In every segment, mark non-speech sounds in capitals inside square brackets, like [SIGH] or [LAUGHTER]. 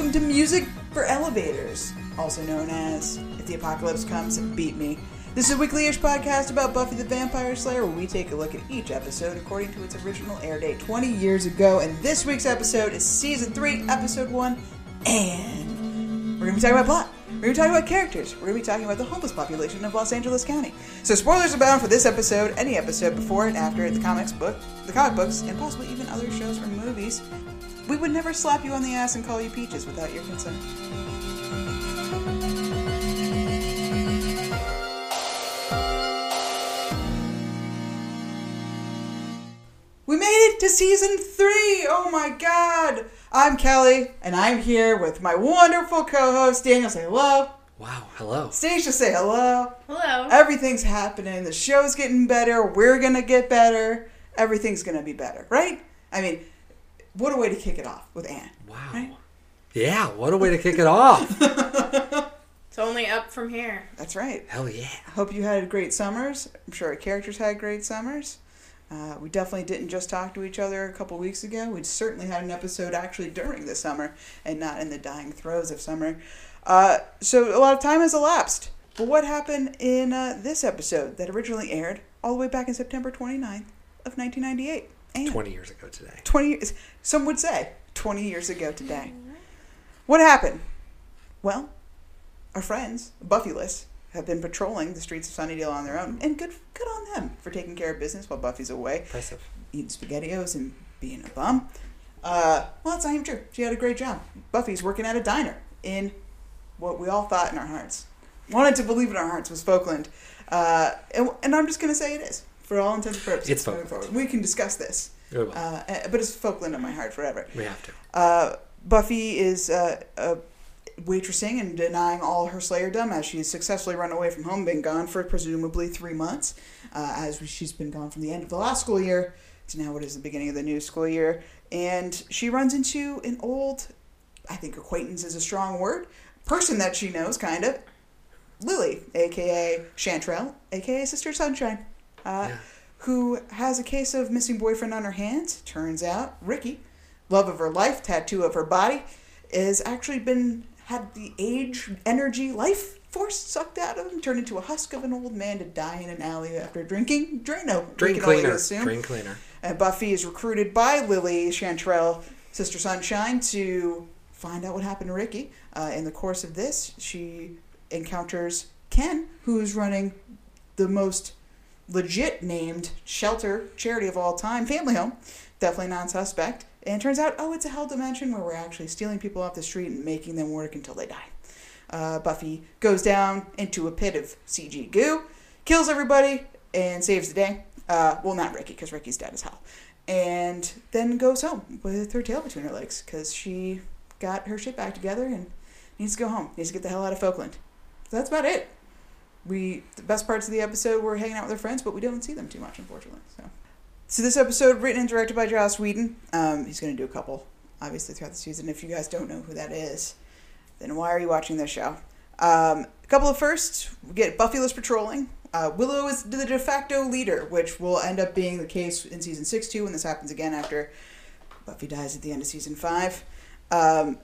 welcome to Music for Elevators, also known as If the Apocalypse Comes, Beep Me. This is a weekly ish podcast about Buffy the Vampire Slayer where we take a look at each episode according to its original air date 20 years ago. And this week's episode is Season 3, Episode 1. And we're going to be talking about plot. We're going to be talking about characters. We're going to be talking about the homeless population of Los Angeles County. So spoilers abound for this episode, any episode before and after the comics book, the comic books, and possibly even other shows or movies. We would never slap you on the ass and call you peaches without your consent. We made it to season three! Oh my god! I'm Kelly, and I'm here with my wonderful co-host Daniel. Say hello. Wow, hello. Stacia, say hello. Hello. Everything's happening. The show's getting better. We're gonna get better. Everything's gonna be better, right? I mean, what a way to kick it off with Anne. Wow. Right? Yeah, what a way to kick it off. [LAUGHS] It's only up from here. That's right. Hell yeah. Hope you had great summers. I'm sure our characters had great summers. Uh, we definitely didn't just talk to each other a couple weeks ago. We certainly had an episode actually during the summer and not in the dying throes of summer. Uh, so a lot of time has elapsed. But what happened in uh, this episode that originally aired all the way back in September 29th of 1998? And 20 years ago today. 20 years, some would say 20 years ago today. What happened? Well, our friends, Buffyless, have been patrolling the streets of Sunnydale on their own, and good good on them for taking care of business while Buffy's away, Impressive. eating SpaghettiOs and being a bum. Uh, well, that's not even true. She had a great job. Buffy's working at a diner in what we all thought in our hearts, wanted to believe in our hearts was Folkland, uh, and, and I'm just gonna say it is for all intents and purposes. It's Folkland. forward. We can discuss this, We uh, uh, but it's Folkland in my heart forever. we have to. Uh, Buffy is uh, uh, waitressing and denying all her slayerdom as she's successfully run away from home, been gone for presumably three months, uh, as she's been gone from the end of the last school year to now what is the beginning of the new school year. And she runs into an old, I think acquaintance is a strong word, person that she knows, kind of, Lily, aka Chanterelle, aka Sister Sunshine. Uh, Yeah. Who has a case of missing boyfriend on her hands? Turns out Ricky, love of her life, tattoo of her body, has actually been had the age, energy, life force sucked out of him, turned into a husk of an old man to die in an alley after drinking Drano. we Drain can only cleaner. Drain cleaner. And Buffy is recruited by Lily Chanterelle, Sister Sunshine, to find out what happened to Ricky. Uh, in the course of this, she encounters Ken, who is running the most legit named shelter charity of all time, Family Home. Definitely non suspect. And turns out, oh, it's a hell dimension where we're actually stealing people off the street and making them work until they die. Uh, Buffy goes down into a pit of CG goo, kills everybody, and saves the day. Uh, well, not Ricky, because Ricky's dead as hell. And then goes home with her tail between her legs, because she got her shit back together and needs to go home. Needs to get the hell out of Folkland. So that's about it. We the best parts of the episode were hanging out with our friends, but we don't see them too much, unfortunately. So, so this episode written and directed by Joss Whedon. Um, he's going to do a couple, obviously, throughout the season. If you guys don't know who that is, then why are you watching this show? Um, a couple of firsts. We get Buffyless patrolling. Uh, Willow is the de facto leader, which will end up being the case in season six too, when this happens again after Buffy dies at the end of season five. Um,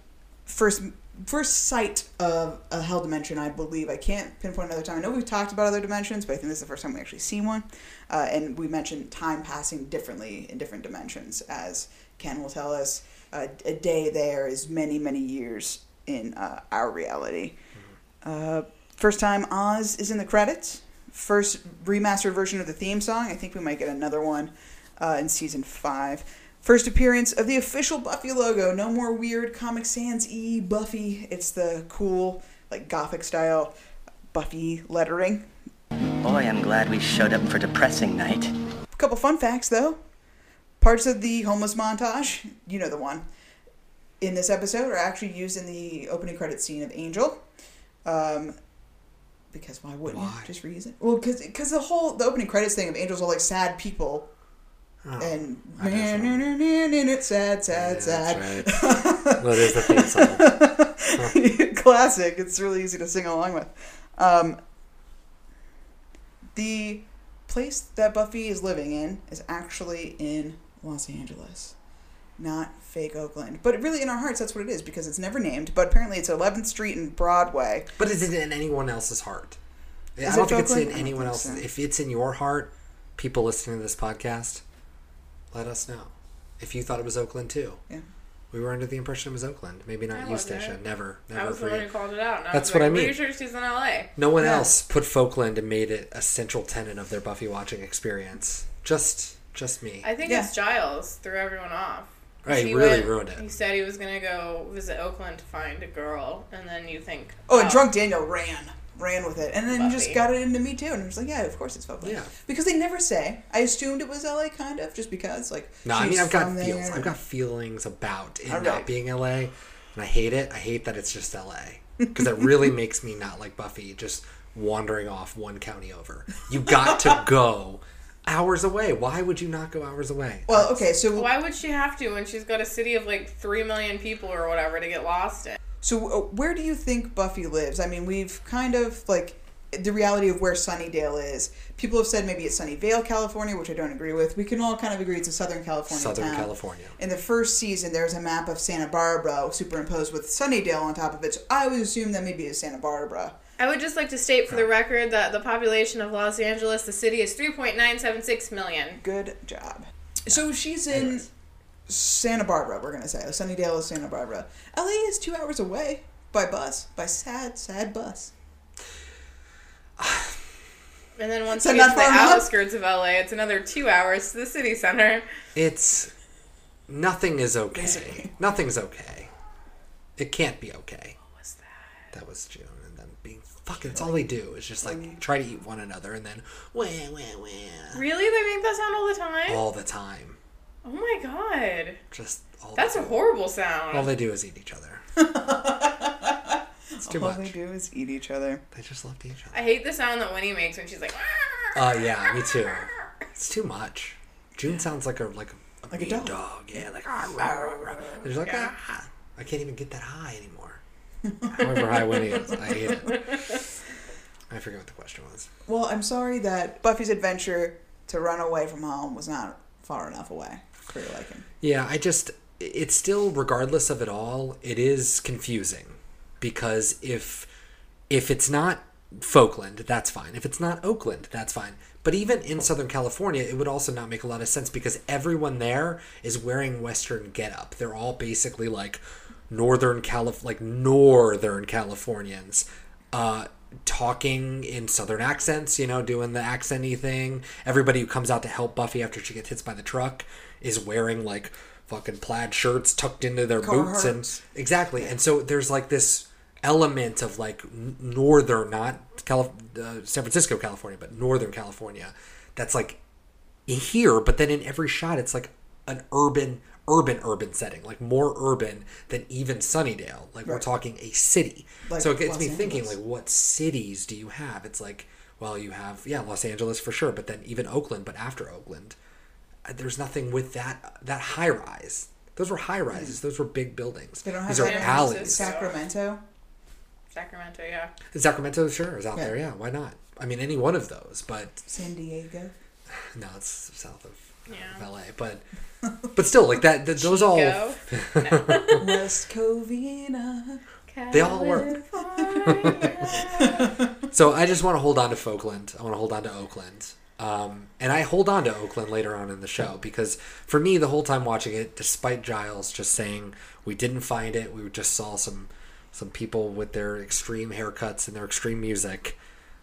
first first sight of a hell dimension, I believe. I can't pinpoint another time. I know we've talked about other dimensions, but I think this is the first time we actually see one. Uh, and we mentioned time passing differently in different dimensions, as Ken will tell us. Uh, a day there is many, many years in uh, our reality. Uh, first time Oz is in the credits. First remastered version of the theme song. I think we might get another one uh, in season five. First appearance of the official Buffy logo. No more weird Comic Sans E Buffy. It's the cool, like gothic style Buffy lettering. Boy, I'm glad we showed up for depressing night. A couple fun facts though. Parts of the homeless montage, you know the one, in this episode are actually used in the opening credit scene of Angel. Um, because why wouldn't Why? you just reuse it? Well, because the whole the opening credits thing of Angels are like sad people Oh, and man, guess so. it's sad, sad, Yeah, sad. that's right. [LAUGHS] well, it is the theme song. [LAUGHS] Classic. It's really easy to sing along with. Um, the place that Buffy is living in is actually in Los Angeles. not fake Oakland. But really, in our hearts, that's what it is because it's never named. But apparently, it's 11th Street and Broadway. But is it in anyone else's heart? Is I don't it think it's in anyone else's. so. If it's in your heart, people listening to this podcast, let us know. If you thought it was Oakland too. Yeah. We were under the impression it was Oakland. Maybe not I you, wasn't. Stacia. Never. I Never was for the one who called it out. That's what like, I mean. Pretty sure she's in LA. No one Yeah. else put Folkland and made it a central tenet of their Buffy watching experience. Just, just me. I think Yeah. it's Giles threw everyone off. Right, He really went- ruined it. He said he was gonna go visit Oakland to find a girl, and then you think, Oh, and oh. Drunk Daniel ran. Ran with it. And then just got it into me too. And I was like, yeah, of course it's Oakland. Yeah. Because they never say. I assumed it was LA, kind of, just because. Like, No, I mean I've got from feels. I've got feelings about it All not right. being LA, and I hate it. I hate that it's just LA because it really [LAUGHS] makes me not like Buffy just wandering off one county over. You got to [LAUGHS] go hours away. Why would you not go hours away? Well, okay, so Why would she have to when she's got a city of like three million people or whatever to get lost in? So, uh, where do you think Buffy lives? I mean, we've kind of like the reality of where Sunnydale is. People have said maybe it's Sunnyvale, California, which I don't agree with. We can all kind of agree it's a Southern California Southern town. California. In the first season, there's a map of Santa Barbara superimposed with Sunnydale on top of it. So I would assume that maybe it's Santa Barbara. I would just like to state for the record that the population of Los Angeles, the city, is 3.976 million. Good job. So she's in Anyways. Santa Barbara. We're gonna say oh, Sunnydale is Santa Barbara. LA is two hours away by bus, by sad, sad bus. [SIGHS] And then once So you get to the outskirts of LA, it's another two hours to the city center. It's nothing is okay. Basically. [LAUGHS] Nothing's okay. It can't be okay. What was that? That was June, and then being fucking. It's all they do is just like mm. try to eat one another, and then wah wah wah Really? They make that sound all the time? all the time. Oh my god. Just all. That's a horrible sound. All they do is eat each other. [LAUGHS] it's too all much. they do is eat each other. They just love to eat each other. I hate the sound that Winnie makes when she's like. Uh, yeah, me too. It's too much. June sounds like a like a, a Like a mean dog. Yeah, like ah, rah, rah, rah. And she's like Yeah. ah. I can't even get that high anymore. [LAUGHS] However high Winnie is, I hate it. I forget what the question was. Well, I'm sorry that Buffy's adventure to run away from home was not far enough away Yeah, I just it's still regardless of it all, it is confusing because if if it's not Folkland, that's fine. If it's not Oakland, that's fine. But even in Southern California, it would also not make a lot of sense because everyone there is wearing Western getup. They're all basically like Northern Calif, like Northern Californians, uh, talking in Southern accents. You know, doing the accenty thing. Everybody who comes out to help Buffy after she gets hit by the truck is wearing like fucking plaid shirts tucked into their boots and exactly. And so there's like this element of like northern, not Calif- uh, San Francisco, California, but Northern California. That's like here, but then in every shot, it's like an urban, urban, urban setting, like more urban than even Sunnydale. Like we're talking a city. Like so it gets Los me thinking, like, what cities do you have? It's like, well, you have yeah, Los Angeles for sure, but then even Oakland, but after Oakland, there's nothing with that that high rise. Those were high rises. Mm. Those were big buildings. They don't have These are that in alleys. Sacramento. Sacramento, yeah. Sacramento, sure, is out Yeah. there. Yeah, why not? I mean, any one of those, but San Diego. [SIGHS] no, it's south of, Yeah. of LA. But but still, like that. th- those all Chico. [LAUGHS] West Covina. They all work. [LAUGHS] So I just want to hold on to Folkland. I want to hold on to Oakland. Um, and I hold on to Oakland later on in the show because for me, the whole time watching it, despite Giles just saying we didn't find it, we just saw some some people with their extreme haircuts and their extreme music.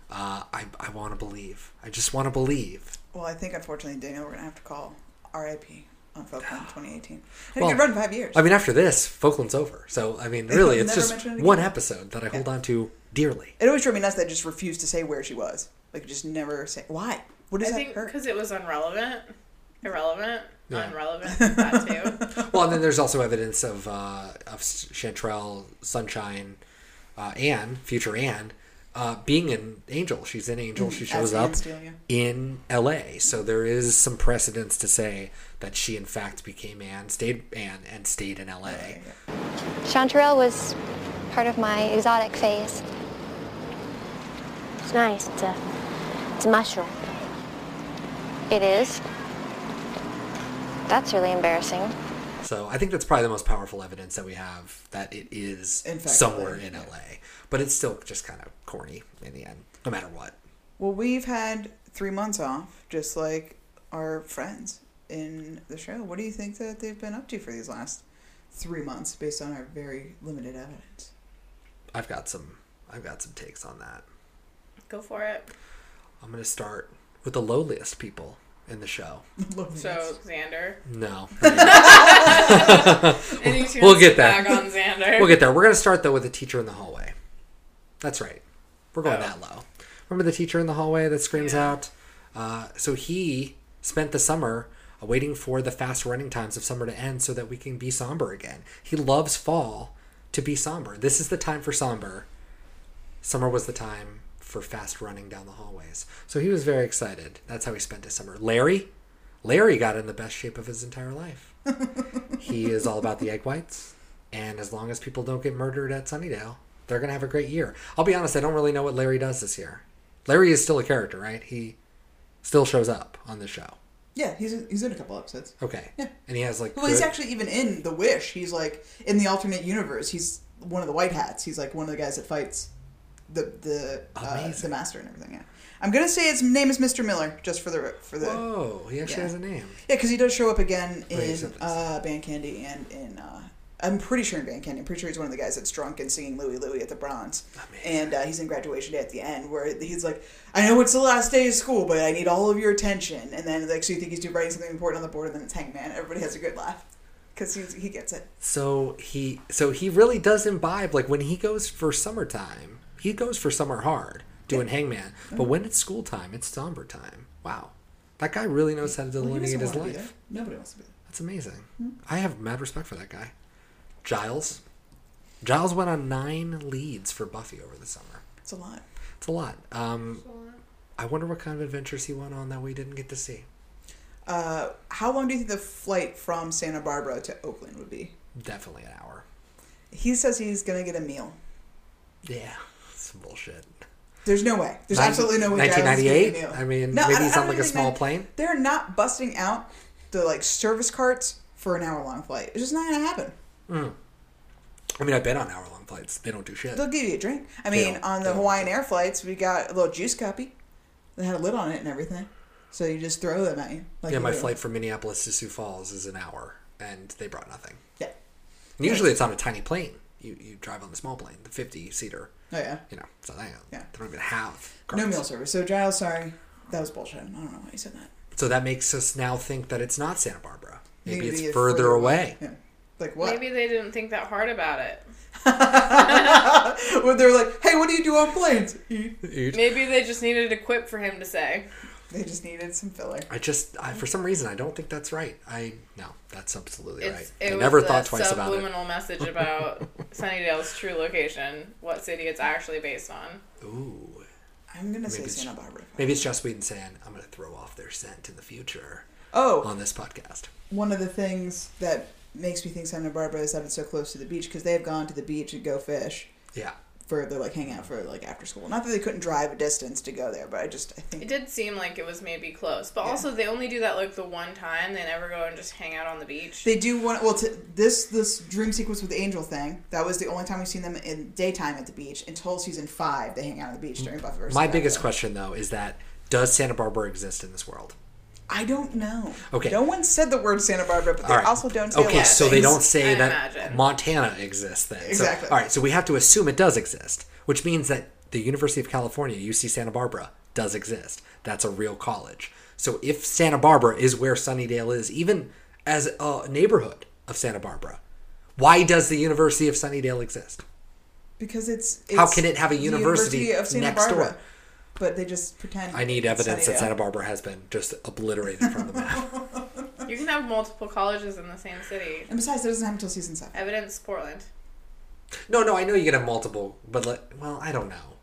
Uh, I I want to believe. I just want to believe. Well, I think unfortunately, Daniel, we're gonna have to call R.I.P. on Folkland [SIGHS] 2018. It Well, could run five years. I mean, after this, Folkland's over. So I mean, [LAUGHS] really, it's just it one episode that I hold on to dearly. it always drove me nuts that just refused to say where she was. Like, just never say why. What I that think because it was unrelevant. Irrelevant. Yeah. Unrelevant. [LAUGHS] That too. Well, and then there's also evidence of uh, of Chanterelle, Sunshine, uh, Anne, future Anne, uh, being an Angel. She's an Angel. She shows Mm-hmm. Up Anne yeah. in L.A. So there is some precedence to say that she, in fact, became Anne, stayed Anne, and stayed in L.A. Chanterelle was part of my exotic phase. It's nice. It's a, it's a mushroom. It is. That's really embarrassing. So I think that's probably the most powerful evidence that we have that it is In fact, somewhere in. LA. But it's still just kind of corny in the end, no matter what. Well, we've had three months off, just like our friends in the show. What do you think that they've been up to for these last three months, based on our very limited evidence? I've got some I've got some takes on that. Go for it. I'm gonna start with the lowliest people in the show. [LAUGHS] So Xander. No. [LAUGHS] [LAUGHS] Any chance We'll get that. on Xander. we'll get there. We're gonna start though with the teacher in the hallway. That's right. We're going Oh. that low. Remember the teacher in the hallway that screams Yeah. out? Uh, so he spent the summer waiting for the fast running times of summer to end so that we can be somber again. He loves fall to be somber. This is the time for somber. Summer was the time for fast running down the hallways. So he was very excited. That's how he spent his summer. Larry, Larry got in the best shape of his entire life. [LAUGHS] he is all about the egg whites, and as long as people don't get murdered at Sunnydale, they're gonna have a great year. I'll be honest, I don't really know what Larry does this year. Larry is still a character, right? He still shows up on the show. Yeah, he's he's in a couple episodes. Okay. Yeah. And he has like Well, he's actually even in The Wish. He's like in the alternate universe. He's one of the white hats. He's like one of the guys that fights the the uh, the master and everything. Yeah, I'm gonna say his name is Mr. Miller, just for the for the Whoa, he actually Yeah. has a name. yeah, because he does show up again in uh, Band Candy and in. Uh, I'm pretty sure in Band Candy. I'm pretty sure he's one of the guys that's drunk and singing Louie Louie at the Bronze. Amazing. And uh, he's in graduation day at the end where he's like, I know it's the last day of school, but I need all of your attention. And then, like, so you think he's doing writing something important on the board, and then it's Hangman. Everybody has a good laugh because he gets it. So he so he really does imbibe like when he goes for summertime, he goes for summer hard doing hangman. But when it's school time, it's somber time. Wow. That guy really knows how to delineate doesn't his wanna life. Nobody wants to be there. That's amazing. I have mad respect for that guy. Giles. Giles went on nine leads for Buffy over the summer. It's a lot. It's a lot. Um, I wonder what kind of adventures he went on that we didn't get to see. Uh, how long do you think the flight from Santa Barbara to Oakland would be? Definitely an hour. He says he's gonna get a meal. Yeah, some bullshit. There's no way. There's Nin- absolutely no way. Giles is getting a 1998? I mean, No, maybe I- he's on like a small that- plane. They're not busting out the like service carts for an hour long flight. It's just not gonna happen. Hmm. I mean, I've been on hour long flights. They don't do shit. They'll give you a drink. I They mean, on the. Hawaiian Air flights, we got a little juice cuppy that had a lid on it and everything. So you just throw them at you. Like yeah, you my do. flight from Minneapolis to Sioux Falls is an hour, and they brought nothing. Yeah. And usually it's on a tiny plane. You you drive on the small plane, the fifty seater. Oh yeah. You know, so they, Yeah. they don't even have No meal service. So Giles, sorry, that was bullshit. I don't know why you said that. So that makes us now think that it's not Santa Barbara. Maybe it's Maybe further, away. Yeah. Like what? Maybe they didn't think that hard about it. [LAUGHS] when they're like, "Hey, what do you do on planes?" Eat. Maybe they just needed a quip for him to say. They just needed some filler. I just, I, for some reason, I don't think that's right. I no, that's absolutely It's, right. it I was never thought twice about it. subliminal message about [LAUGHS] Sunnydale's true location, what city it's actually based on. Ooh, I'm gonna say Maybe it's- Santa Barbara. maybe it's Joss Whedon saying, "I'm going to throw off their scent in the future Oh, on this podcast." one of the things that makes me think Santa Barbara is that it's so close to the beach because they have gone to the beach to go fish Yeah, for their like hang out for like after school. Not that they couldn't drive a distance to go there, but I just I think It did seem like it was maybe close, but Yeah. also they only do that like the one time. They never go and just hang out on the beach. they do want. Well, to, this this dream sequence with the angel thing that was the only time we've seen them in daytime at the beach until season five. They hang out on the beach during Buffy versus my the biggest question though is that does Santa Barbara exist in this world? I don't know. Okay. No one said the word Santa Barbara, but they All right. also don't say a Okay, lot of so they don't say I that imagine. Montana exists then. So- Exactly. all right, so we have to assume it does exist, which means that the University of California, UC Santa Barbara, does exist. That's a real college. So if Santa Barbara is where Sunnydale is, even as a neighborhood of Santa Barbara, why does the University of Sunnydale exist? because it's, How can it have a the university of Santa next Barbara. door? But they just pretend. I need evidence that Santa Barbara has been just obliterated from the map. [LAUGHS] You can have multiple colleges in the same city. And besides, it doesn't happen until season seven. Evidence Portland. No, no, I know you can have multiple, but like, well, I don't know.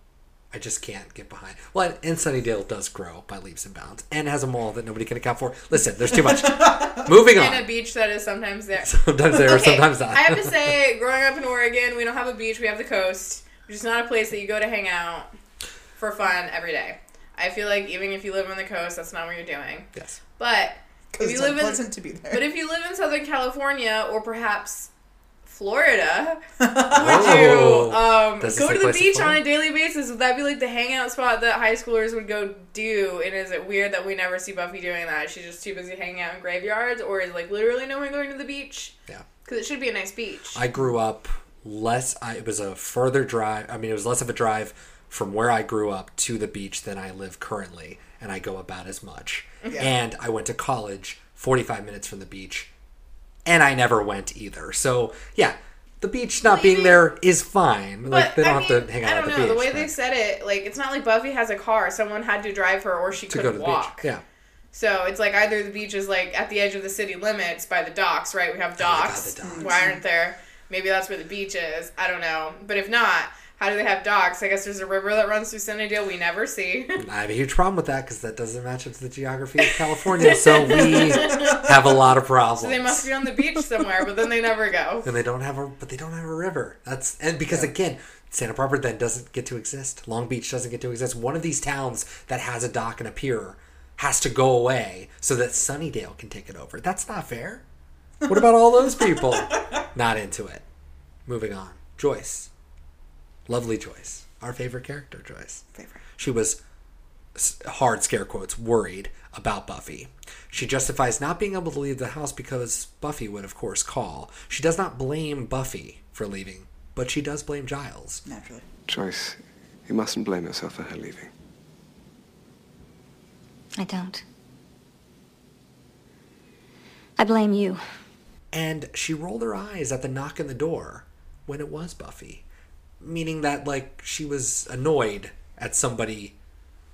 I just can't get behind. Well, and Sunnydale does grow by leaps and bounds, and has a mall that nobody can account for. Listen, there's too much. [LAUGHS] Moving on. And a beach that is sometimes there. Sometimes there, Okay, sometimes not. I have to [LAUGHS] say, growing up in Oregon, we don't have a beach, we have the coast, which is not a place that you go to hang out for fun every day. I feel like even if you live on the coast, that's not what you're doing. yes. But If you it's live in- to be there. But if you live in Southern California or perhaps Florida, [LAUGHS] would you um, go to the beach on a daily basis? Would that be like the hangout spot that high schoolers would go do? And is it weird that we never see Buffy doing that? She's just too busy hanging out in graveyards, or is like literally no one going to the beach? Yeah. Because it should be a nice beach. I grew up less. I, it was a further drive. I mean, it was less of a drive from where I grew up to the beach than I live currently, and I go about as much. Yeah. And I went to college, forty-five minutes from the beach, and I never went either. So yeah, the beach not being there is fine. Like they don't I have to hang I out don't at know the beach. the way they said it. Like it's not like Buffy has a car. Someone had to drive her, or she to couldn't to the walk. beach. Yeah. So it's like either the beach is like at the edge of the city limits by the docks, right? We have Oh God, the docks. Why aren't there? Maybe that's where the beach is. I don't know. But if not, how do they have docks? I guess there's a river that runs through Sunnydale we never see. [LAUGHS] I have a huge problem with that because that doesn't match up to the geography of California. so we [LAUGHS] have a lot of problems. so they must be on the beach somewhere, but then they never go. [LAUGHS] and they don't have a but they don't have a river that's and because again santa barbara then doesn't get to exist long beach doesn't get to exist one of these towns that has a dock and a pier has to go away so that sunnydale can take it over that's not fair what about all those people not into it moving on joyce lovely joyce our favorite character joyce Favorite. she was hard scare quotes worried about Buffy. She justifies not being able to leave the house because Buffy would of course call. She does not blame Buffy for leaving, but she does blame Giles. Naturally. Joyce, you mustn't blame yourself for her leaving. I don't. I blame you. And she rolled her eyes at the knock on the door when it was Buffy, meaning that like she was annoyed at somebody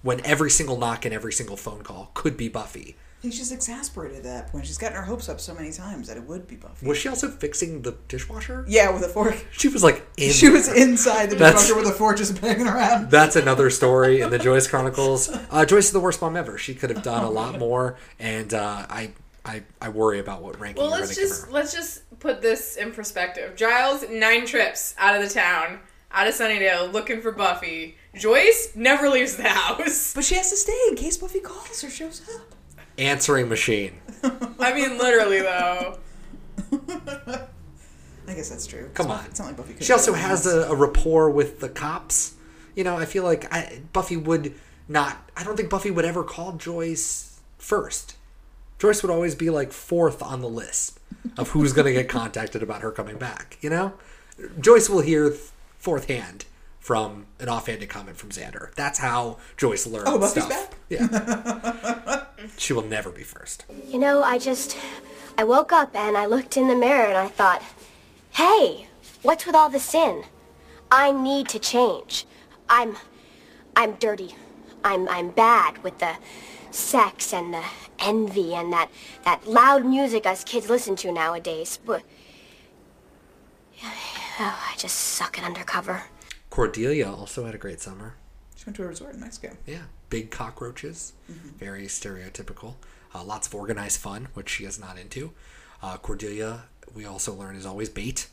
when every single knock and every single phone call could be Buffy. I think she's exasperated at that point. She's gotten her hopes up so many times that it would be Buffy. Was she also fixing the dishwasher? Yeah, with a fork. [LAUGHS] She was like in She was inside the That's- dishwasher with a fork just banging around. That's another story in the Joyce Chronicles. [LAUGHS] Uh, Joyce is the worst mom ever. She could have done a lot more, and uh, I, I, I worry about what ranking Well, let's going give just her. let's just put this in perspective. Giles nine trips out of the town, out of Sunnydale, looking for Buffy. Joyce never leaves the house. But she has to stay in case Buffy calls or shows up. Answering machine. I mean, literally though. I guess that's true. Come It's not- on. It's not like Buffy could She also has a, a rapport with the cops. You know, I feel like I, Buffy would not. I don't think Buffy would ever call Joyce first. Joyce would always be like fourth on the list of who's going to get contacted about her coming back. You know, Joyce will hear th- fourth hand from an offhanded comment from Xander. That's how Joyce learns Oh, Buffy's stuff. back? Yeah, [LAUGHS] she will never be first. You know, I just. I woke up and I looked in the mirror and I thought, hey, what's with all the sin? I need to change. I'm. I'm dirty. I'm. I'm bad with the sex and the envy and that, that loud music us kids listen to nowadays. But. Oh, I just suck at undercover. Cordelia also had a great summer. She went to a resort in Mexico. Yeah, big cockroaches, very stereotypical. Uh, lots of organized fun, which she is not into. Uh, Cordelia, we also learn, is always bait.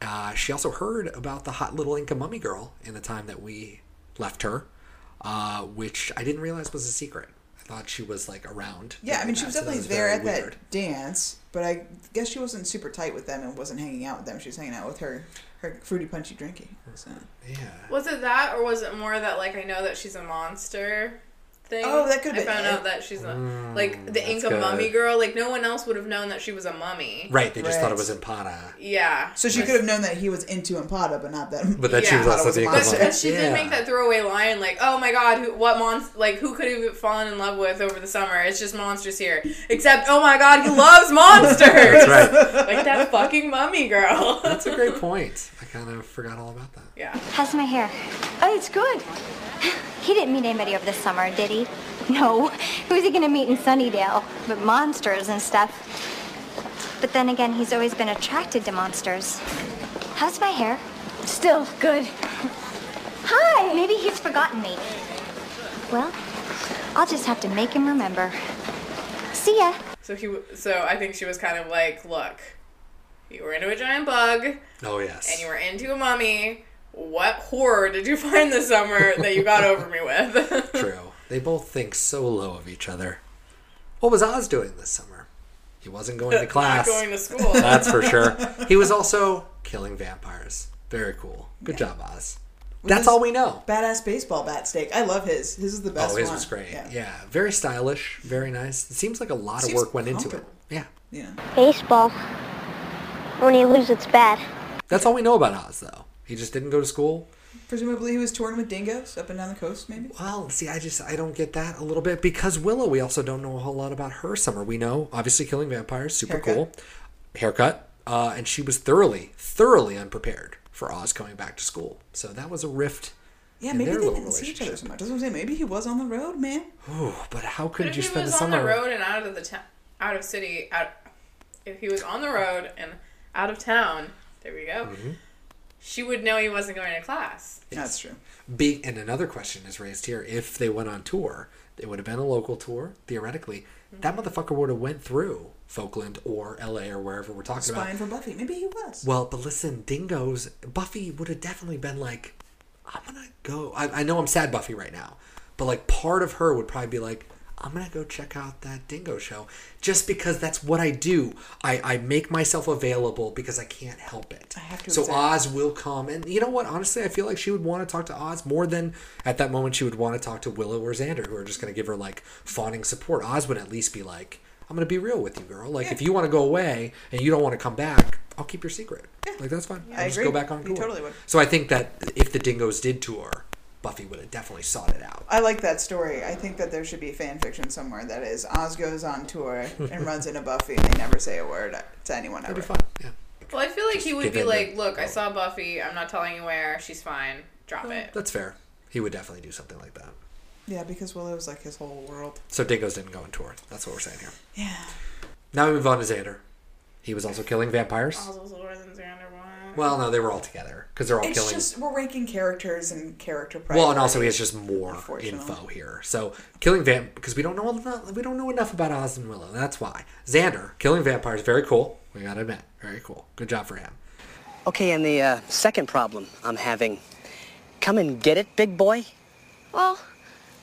Uh, she also heard about the hot little Inca mummy girl in the time that we left her, uh, which I didn't realize was a secret. I thought she was like around. Yeah, I mean, she was definitely was there at weird. that dance, but I guess she wasn't super tight with them and wasn't hanging out with them. She was hanging out with her, her fruity punchy drinking. So. Yeah. Was it that, or was it more that like I know that she's a monster thing? Oh, that could've I been found it. out that she's a mm, like the that's Inca good. mummy girl. Like no one else would have known that she was a mummy. Right, they just thought it Right. was Impata. Yeah. So she could have known that he was into Impata, but not that. But that she Yeah. was Thought it also was a the Inca monster. But, mummy. but she Yeah. did make that throwaway line, like, "Oh my God, who, what monster? Like, who could have fallen in love with over the summer? It's just monsters here. Except, oh my God, he loves [LAUGHS] monsters. That's right. [LAUGHS] like that fucking mummy girl. That's a great point. I kind of forgot all about that. yeah. How's my hair? Oh, it's good. He didn't meet anybody over the summer, did he? No. Who's he gonna meet in Sunnydale? But monsters and stuff. But then again, he's always been attracted to monsters. How's my hair? Still good. Hi! Maybe he's forgotten me. Well, I'll just have to make him remember. See ya. So he, so I think she was kind of like, look, you were into a giant bug, Oh yes. and you were into a mummy. What horror did you [LAUGHS] find this summer that you got over me with? [LAUGHS] True. They both think so low of each other. What was Oz doing this summer? He wasn't going to [LAUGHS] class. Not going to school. That's for sure. He was also killing vampires. Very cool. Good job, Oz. That's all we know. Badass baseball bat steak. I love his. His is the best Oh, his one. was great. Yeah. Yeah. very stylish, very nice. It seems like a lot of work went into it. Yeah, Yeah. Baseball. When you lose, it's bad. that's all we know about Oz, though. He just didn't go to school. Presumably he was touring with dingoes up and down the coast, maybe. Well, see, I just I don't get that a little bit because Willow. We also don't know a whole lot about her summer. We know obviously killing vampires, super Haircut. cool, haircut, uh, and she was thoroughly, thoroughly unprepared for Oz coming back to school. So that was a rift. Yeah, maybe they didn't see each other so much. That's what I'm saying. Maybe he was on the road, man. Ooh, but how could if you spend the summer? on the road and out of the town, out of city, out. If he was on the road and out of town, there we go. Mm-hmm. She would know he wasn't going to class. That's true. Be- and another question is raised here: If they went on tour, it would have been a local tour. Theoretically, that motherfucker would have went through Folkland or L.A. or wherever we're talking about. Spying for Buffy. Maybe he was. Well, but listen, Dingoes, Buffy would have definitely been like, I'm gonna go. I, I know I'm sad, Buffy, right now, but like part of her would probably be like, I'm gonna go check out that Dingo show, just because that's what I do. I, I make myself available because I can't help it. I have to so accept- Oz will come, and you know what? Honestly, I feel like she would want to talk to Oz more than at that moment she would want to talk to Willow or Xander, who are just gonna give her like fawning support. Oz would at least be like. I'm gonna be real with you, girl. Like, if you want to go away and you don't want to come back, I'll keep your secret. Like, that's fine. I I'll just agree. go back on You tour. totally would. So I think that if the Dingoes did tour, Buffy would have definitely sought it out. I like that story. I think that there should be fan fiction somewhere that is Oz goes on tour and [LAUGHS] runs into Buffy and they never say a word to anyone That'd ever. be fun. Yeah. Well, I feel like Just he would be like, the- "Look, I saw Buffy. I'm not telling you where. She's fine. Drop it." That's fair. He would definitely do something like that. Yeah, because Willow's like his whole world. So Dingoes didn't go on tour. That's what we're saying here. Yeah. Now we move on to Xander. He was also killing vampires. Oz was older than Xander. What? Well, no, they were all together because they're all It's killing. just we're ranking characters and character priorities. Well, and also he has just more info here. So killing vamp because we don't know enough, we don't know enough about Oz and Willow. That's why Xander killing vampires very cool. We gotta admit, very cool. Good job for him. Okay, and the uh, second problem I'm having. Come and get it, big boy? Well,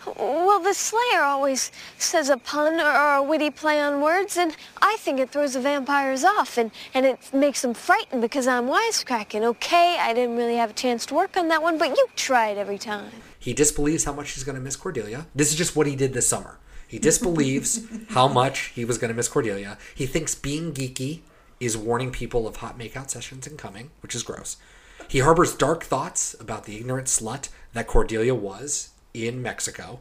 well, the Slayer always says a pun or a witty play on words, and I think it throws the vampires off, and, and it makes them frightened because I'm wisecracking. Okay, I didn't really have a chance to work on that one, but you try it every time. He disbelieves how much he's going to miss Cordelia. This is just what he did this summer. He disbelieves [LAUGHS] how much he was going to miss Cordelia. He thinks being geeky is warning people of hot makeout sessions incoming, which is gross. He harbors dark thoughts about the ignorant slut that Cordelia was in Mexico.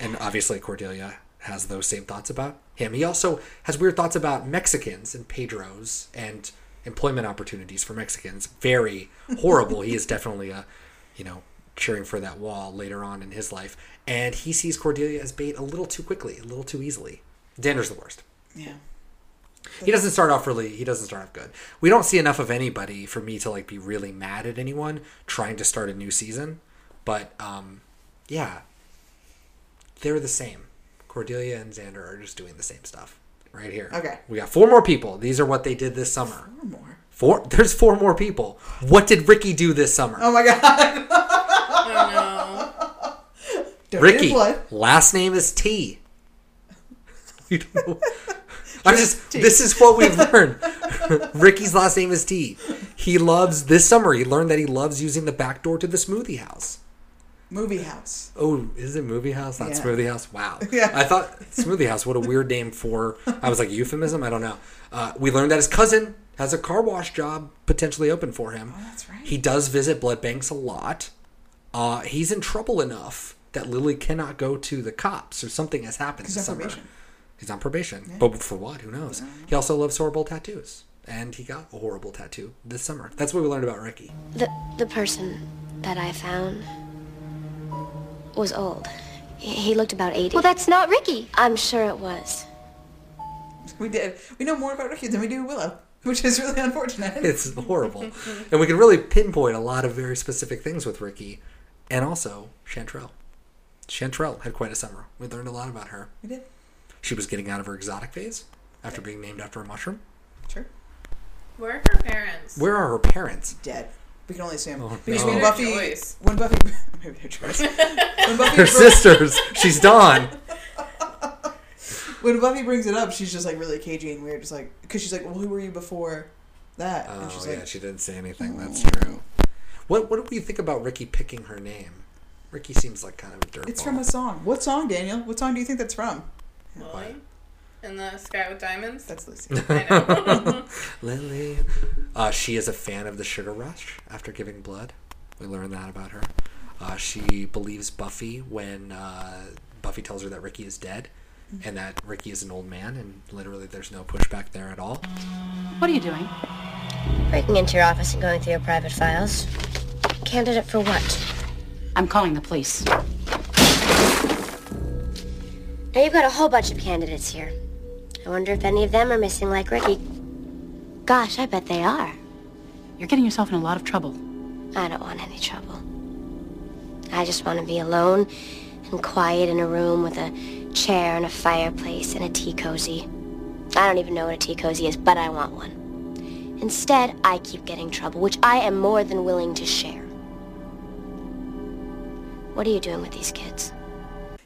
And obviously, Cordelia has those same thoughts about him. He also has weird thoughts about Mexicans and Pedros and employment opportunities for Mexicans. Very horrible. he is definitely a, you know, cheering for that wall later on in his life. And he sees Cordelia as bait a little too quickly, a little too easily. Dander's the worst. Yeah. He doesn't start off really. He doesn't start off good. We don't see enough of anybody for me to like be really mad at anyone trying to start a new season. But um, yeah, they're the same. Cordelia and Xander are just doing the same stuff right here. Okay. we got four more people. These are what they did this summer. Or more. Four. There's four more people. What did Ricky do this summer? Oh my god. Oh Don't Ricky. Last name is T. [LAUGHS] We don't know. I'm just. T. This is what we've learned. [LAUGHS] Ricky's last name is T. He loves this summer. He learned that he loves using the back door to the smoothie house. Movie house. Oh, is it movie house? Not Yeah. smoothie house. Wow. [LAUGHS] Yeah. I thought smoothie house. What a weird name for. I was like euphemism. I don't know. Uh, we learned that his cousin has a car wash job potentially open for him. Oh, that's right. He does visit blood banks a lot. Uh, he's in trouble enough that Lily cannot go to the cops or something has happened He's this on summer. probation. He's on probation. Yeah. But for what? Who knows? He also loves horrible tattoos. And he got a horrible tattoo this summer. That's what we learned about Ricky. The, the person that I found was old. He he looked about 80. Well, that's not Ricky. I'm sure it was. We did. We know more about Ricky than we do Willow, which is really unfortunate. [LAUGHS] It's horrible. and we can really pinpoint a lot of very specific things with Ricky. And also Chanterelle. Chanterelle had quite a summer. We learned a lot about her. we did. She was getting out of her exotic phase after being named after a mushroom. Sure. Where are her parents? Where are her parents? Dead. We can only assume. Oh, because no. when Maybe Buffy, choice. when Buffy, [LAUGHS] maybe their choice. [LAUGHS] when Buffy Her sisters. She's Dawn. [LAUGHS] when Buffy brings it up, she's just like really cagey and weird, just like because she's like, "Well, who were you before that?" and Oh she's yeah, like, she didn't say anything. That's mm. true. What What do you think about Ricky picking her name? Ricky seems like kind of a dirtball. "It's from a song. What song, Daniel? What song do you think that's from?" Lily? In the sky with diamonds? That's Lucy. I know. [LAUGHS] [LAUGHS] Lily. Uh, she is a fan of the Sugar Rush after giving blood. We learned that about her. Uh, she believes Buffy when uh, Buffy tells her that Ricky is dead and that Ricky is an old man, and literally there's no pushback there at all. What are you doing? Breaking into your office and going through your private files. Candidate for what? I'm calling the police. Now you've got a whole bunch of candidates here. I wonder if any of them are missing like Ricky. Gosh, I bet they are. You're getting yourself in a lot of trouble. I don't want any trouble. I just want to be alone and quiet in a room with a chair and a fireplace and a tea cozy. I don't even know what a tea cozy is, but I want one. Instead, I keep getting trouble, which I am more than willing to share. What are you doing with these kids?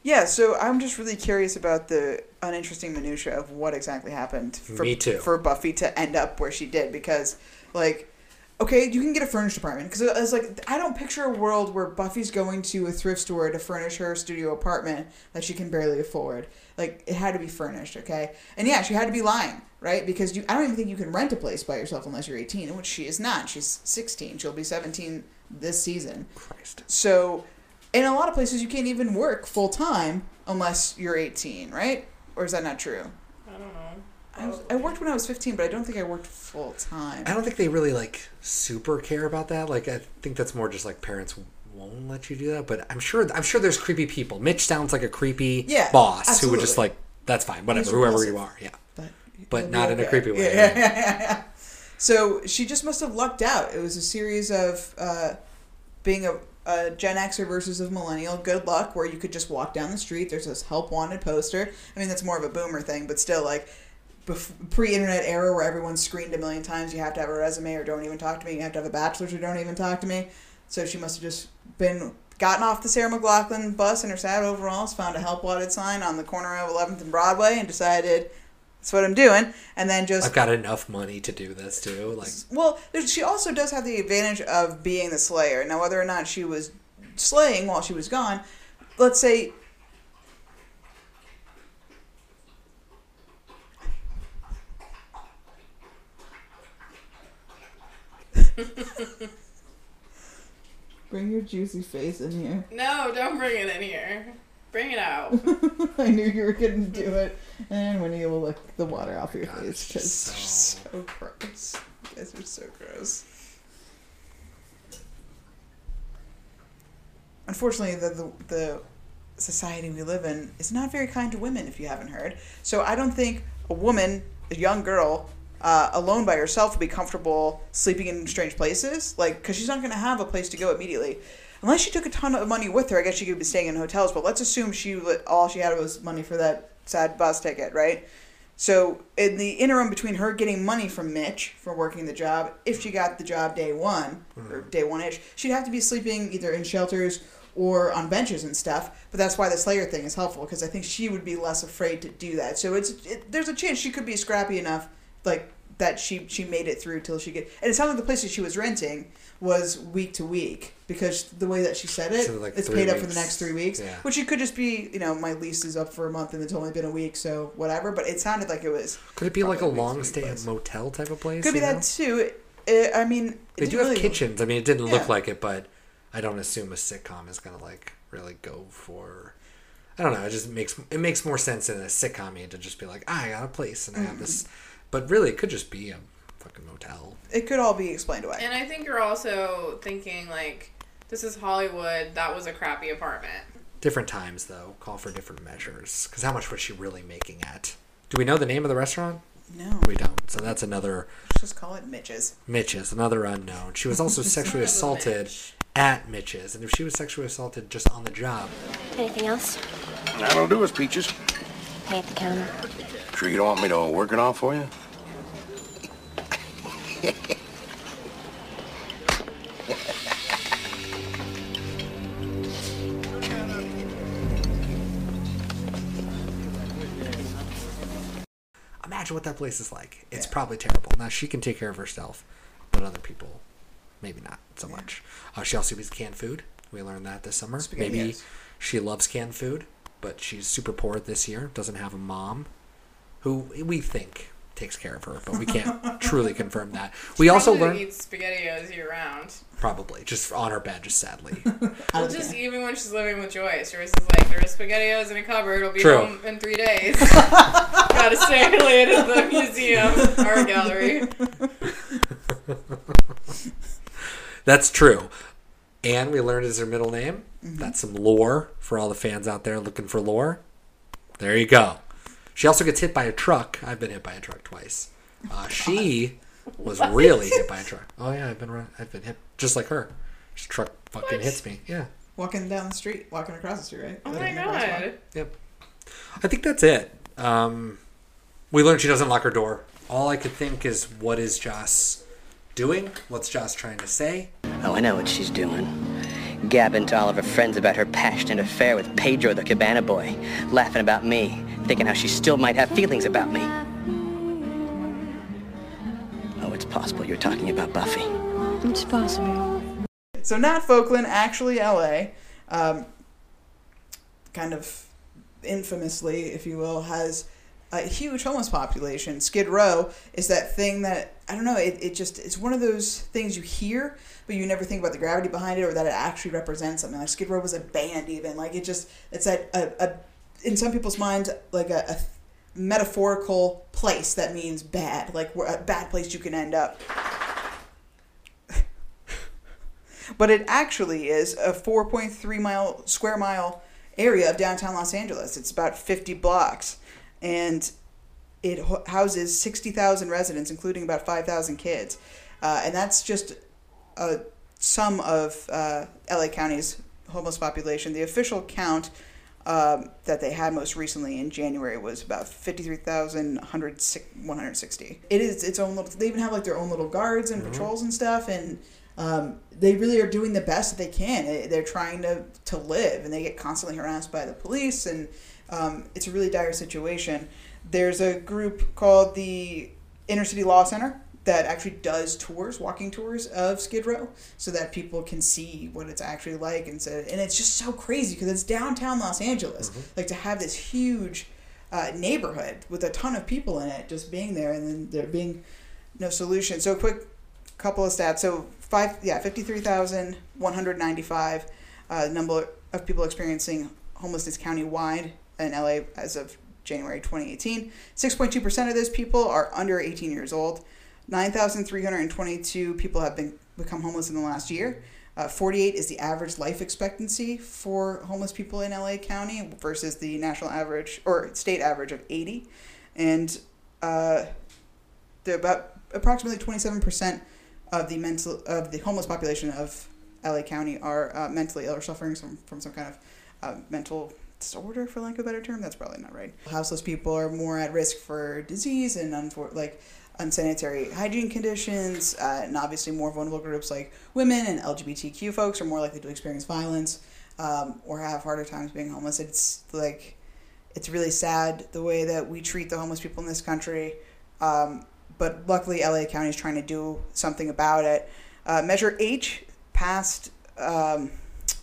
Yeah, so I'm just really curious about the uninteresting minutia of what exactly happened for, Me too. for Buffy to end up where she did because, like, okay, you can get a furnished apartment because uh, it's like I don't picture a world where Buffy's going to a thrift store to furnish her studio apartment that she can barely afford. Like it had to be furnished, okay? And yeah, she had to be lying, right? Because you, I don't even think you can rent a place by yourself unless you're 18, which she is not. She's 16. She'll be 17 this season. Christ. So, in a lot of places, you can't even work full time unless you're 18, right? Or is that not true? I don't know. I, was, I worked when I was 15, but I don't think I worked full time. I don't think they really like super care about that. Like I think that's more just like parents won't let you do that. But I'm sure I'm sure there's creepy people. Mitch sounds like a creepy Yeah, boss who would just like that's fine, whatever, whoever repulsive. you are, yeah. But, But it'll not in a creepy way. Yeah, yeah, yeah, [LAUGHS] yeah. So she just must have lucked out. It was a series of uh, being a, a Gen Xer versus a millennial. Good luck, where you could just walk down the street. There's this help wanted poster. I mean, that's more of a boomer thing, but still, like pre-internet era where everyone's screened a million times. You have to have a resume or don't even talk to me. You have to have a bachelor's or don't even talk to me. So she must have just been gotten off the Sarah McLachlan bus in her sad overalls, found a help wanted sign on the corner of 11th and Broadway, and decided that's what I'm doing. And then just I've got enough money to do this too. Like well, she also does have the advantage of being the Slayer. Now, whether or not she was slaying while she was gone, let's say. [LAUGHS] Bring your juicy face in here. No, don't bring it in here. Bring it out. [LAUGHS] I knew you were going to do it. And Winnie will lick the water off your God, face because just you're so gross. You guys are so gross. Unfortunately, the, the the society we live in is not very kind to women. If you haven't heard, so I don't think a woman, a young girl, uh, alone by herself would be comfortable sleeping in strange places. Like, because she's not going to have a place to go immediately. Unless she took a ton of money with her, I guess she could be staying in hotels. But let's assume she all she had was money for that sad bus ticket, right? So in the interim between her getting money from Mitch for working the job, if she got the job day one or mm-hmm. day one ish, she'd have to be sleeping either in shelters or on benches and stuff. But that's why the Slayer thing is helpful because I think she would be less afraid to do that. So it's it, there's a chance she could be scrappy enough, like that she she made it through till she get. And it sounded like the place that she was renting was week to week because the way that she said it, So, like, it's paid up for the next three weeks, Yeah. which it could just be you know my lease is up for a month and it's only been a week, so whatever. But it sounded like it was. could it be like a long stay at motel type of place? Could be know? that too. It, I mean, it They do have really- kitchens. I mean, it didn't look like it, but I don't assume a sitcom is gonna like really go for. I don't know. It just makes it makes more sense in a sitcom to just be like, ah, I got a place and I have this, [LAUGHS] but really, it could just be a fucking motel. It could all be explained away. And I think you're also thinking like, this is Hollywood. That was a crappy apartment. Different times though call for different measures. Because how much was she really making at? Do we know the name of the restaurant? no, We don't. So that's another let's just call it Mitch's. Mitch's, another unknown. She was also [LAUGHS] sexually assaulted Mitch. at Mitch's, and if she was sexually assaulted just on the job, Anything else? That'll do us, Peaches. Pay at the counter. Sure you don't want me to work it off for you? Imagine what that place is like. It's probably terrible. Now she can take care of herself, but other people, maybe not so much. Uh, she also eats canned food. We learned that this summer. Spaghetti, maybe yes. she loves canned food, but she's super poor this year. Doesn't have a mom, who we think takes care of her, but we can't [LAUGHS] truly confirm that. We also Probably learned eats spaghettios year round. probably just on her bed, just sadly. [LAUGHS] Well, just even when she's living with Joyce, Joyce is like, "There's spaghettios in a cupboard. It'll be True. home in three days." [LAUGHS] Gotta stay late at the museum, art gallery. That's true. And we learned is her middle name. Mm-hmm. That's some lore for all the fans out there looking for lore. There you go. She also gets hit by a truck. I've been hit by a truck twice. Uh, she was really hit by a truck. Oh yeah, I've been run- I've been hit just like her. This truck fucking hits me. Yeah. Walking down the street, walking across the street, right? Oh that my in your grasp? god. Yep. I think that's it. Um, we learned she doesn't lock her door. All I could think is, what is Joss doing? What's Joss trying to say? Oh, I know what she's doing. Gabbing to all of her friends about her passionate affair with Pedro the Cabana boy. Laughing about me. Thinking how she still might have feelings about me. Oh, it's possible you're talking about Buffy. It's possible. So not Folkland, actually L.A. Um, kind of infamously, if you will, has a huge homeless population. Skid Row is that thing that I don't know. It, it just it's one of those things you hear, but you never think about the gravity behind it or that it actually represents something. Like Skid Row was a band, even like it just it's that a, a in some people's minds like a, a metaphorical place that means bad, like a bad place you can end up. [LAUGHS] but it actually is a 4.3 mile square mile area of downtown Los Angeles. It's about 50 blocks, and it houses 60,000 residents, including about 5,000 kids, uh, and that's just a sum of uh, LA County's homeless population. The official count. Um, that they had most recently in January was about 53,160. It is its own little, they even have like their own little guards and patrols and stuff. And um, they really are doing the best that they can. They- They're trying to, to live and they get constantly harassed by the police. And um, it's a really dire situation. There's a group called the Inner City Law Center that actually does tours, walking tours of Skid Row, so that people can see what it's actually like. And so, and it's just so crazy because it's downtown Los Angeles. Like to have this huge uh, neighborhood with a ton of people in it, just being there, and then there being no solution. So, quick couple of stats. So, five, yeah, fifty-three thousand one hundred ninety-five uh, number of people experiencing homelessness county-wide in LA as of January 2018. 6.2% of those people are under 18 years old. 9,322 people have been become homeless in the last year. Uh, 48 is the average life expectancy for homeless people in LA County versus the national average or state average of 80. And uh, about approximately 27% of the mental of the homeless population of LA County are uh, mentally ill or suffering from, from some kind of uh, mental disorder, for lack of a better term. That's probably not right. Houseless people are more at risk for disease and unfor- like unsanitary hygiene conditions, uh, and obviously more vulnerable groups like women and LGBTQ folks are more likely to experience violence um, or have harder times being homeless. It's like it's really sad the way that we treat the homeless people in this country. Um, but luckily, LA County is trying to do something about it. Uh, Measure H passed um,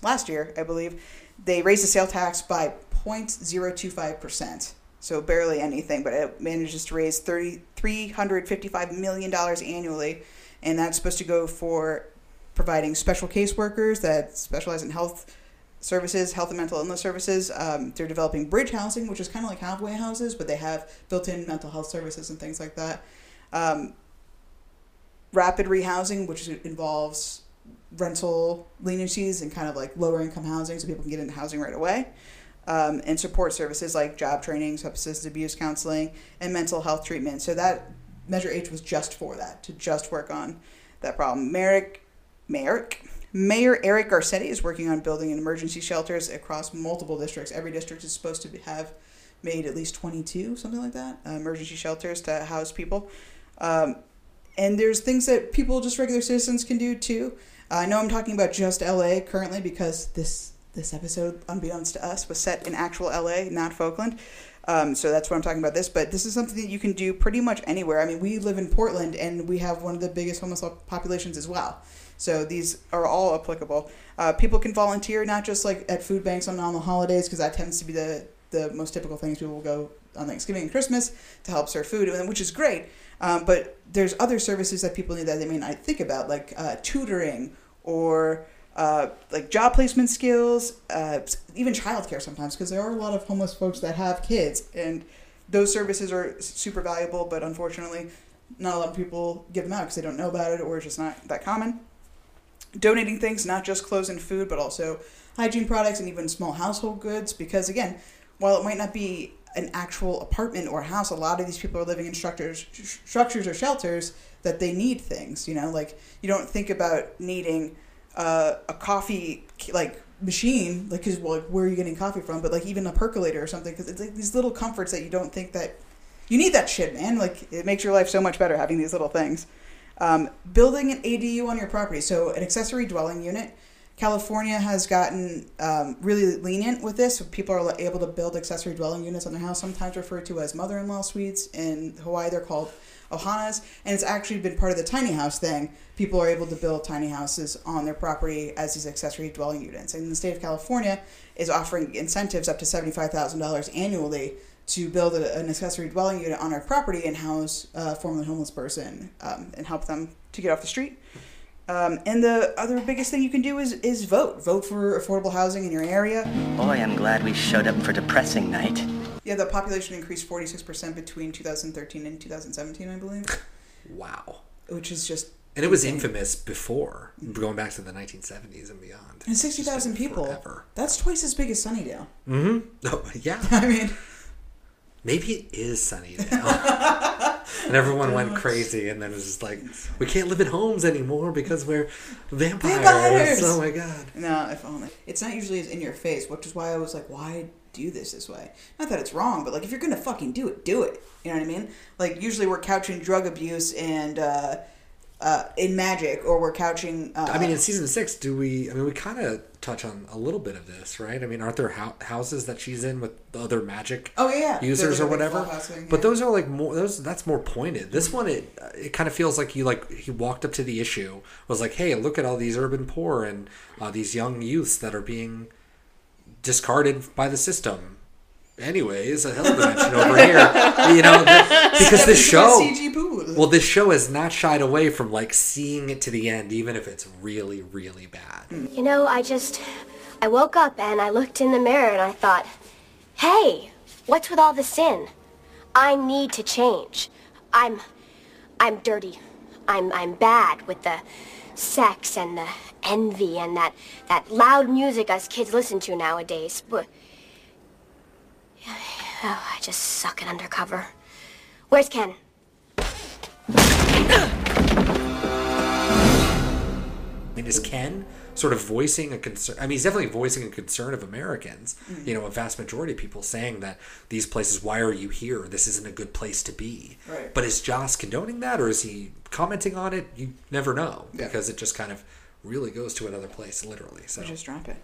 last year, I believe. They raised the sale tax by 0.025%, so barely anything, but it manages to raise $30, $355 million annually, and that's supposed to go for providing special caseworkers that specialize in health services, health and mental illness services. Um, they're developing bridge housing, which is kind of like halfway houses, but they have built-in mental health services and things like that. Um, rapid rehousing, which involves rental leniencies and kind of like lower income housing, so people can get into housing right away. Um, and support services like job training, substance abuse counseling, and mental health treatment. So that Measure H was just for that, to just work on that problem. Merrick, Merrick, Mayor Eric Garcetti is working on building emergency shelters across multiple districts. Every district is supposed to have made at least 22, something like that, uh, emergency shelters to house people. Um, and there's things that people, just regular citizens, can do too. I know I'm talking about just LA currently because this this episode, unbeknownst to us, was set in actual LA, not Folkland. Um, so that's what I'm talking about this. But this is something that you can do pretty much anywhere. I mean, we live in Portland and we have one of the biggest homeless populations as well. So these are all applicable. Uh, people can volunteer not just like at food banks on, on the holidays because that tends to be the the most typical things people will go on Thanksgiving and Christmas to help serve food, which is great. Um, but there's other services that people need that they may not think about, like uh, tutoring or uh, like job placement skills, uh, even childcare sometimes, because there are a lot of homeless folks that have kids, and those services are super valuable. But unfortunately, not a lot of people give them out because they don't know about it or it's just not that common donating things, not just clothes and food, but also hygiene products and even small household goods. Because again, while it might not be an actual apartment or house, a lot of these people are living in structures, structures or shelters that they need things. You know, like you don't think about needing uh, a coffee like machine, like because well, like, where are you getting coffee from? But like even a percolator or something, because it's like these little comforts that you don't think that you need that shit, man. Like it makes your life so much better having these little things. Um, building an ADU on your property, so an accessory dwelling unit. California has gotten um, really lenient with this. People are able to build accessory dwelling units on their house, sometimes referred to as mother-in-law suites. In Hawaii, they're called ohanas, and it's actually been part of the tiny house thing. People are able to build tiny houses on their property as these accessory dwelling units. And the state of California is offering incentives up to seventy-five thousand dollars annually to build a, an accessory dwelling unit on our property and house a formerly homeless person um, and help them to get off the street. Um, and the other biggest thing you can do is, is vote. Vote for affordable housing in your area. Boy, I'm glad we showed up for depressing night. Yeah, the population increased 46% between 2013 and 2017, I believe. [LAUGHS] Wow. Which is just. And it was insane. infamous before, going back to the 1970s and beyond. And 60,000 people. That's twice as big as Sunnydale. Mm-hmm. Oh, [LAUGHS] yeah. [LAUGHS] I mean, Maybe it is Sunnydale. and everyone went crazy, and then it was just like, we can't live in homes anymore because we're vampires. Vampires! Oh my god. No, if only. It's not usually as in your face, which is why I was like, why do this this way? Not that it's wrong, but like if you're gonna fucking do it, do it. You know what I mean? Like usually we're couching drug abuse and uh, uh, in magic, or we're couching. Uh, I mean, in season six, do we? I mean, we kind of touch on a little bit of this, right? I mean, aren't there hou- houses that she's in with the other magic Oh, yeah. users or whatever? thing, But those are like more. Those that's more pointed. This one, it it kind of feels like you like he walked up to the issue, was like, hey, look at all these urban poor and uh, these young youths that are being discarded by the system. Anyway, Anyways, a hell of a dimension over here, you know, the- because this show. Well, this show has not shied away from like seeing it to the end, even if it's really, really bad. You know, I just. I woke up and I looked in the mirror and I thought, hey, what's with all the sin? I need to change. I'm. I'm dirty. I'm. I'm bad with the sex and the envy and that, that loud music us kids listen to nowadays. But. Oh, I just suck at undercover. Where's Ken? I mean, is Ken sort of voicing a concern? I mean, he's definitely voicing a concern of Americans. Mhm. You know, a vast majority of people saying that these places, why are you here? This isn't a good place to be. Right. But is Joss condoning that, or is he commenting on it? You never know Yeah. because it just kind of really goes to another place, literally. So just drop it.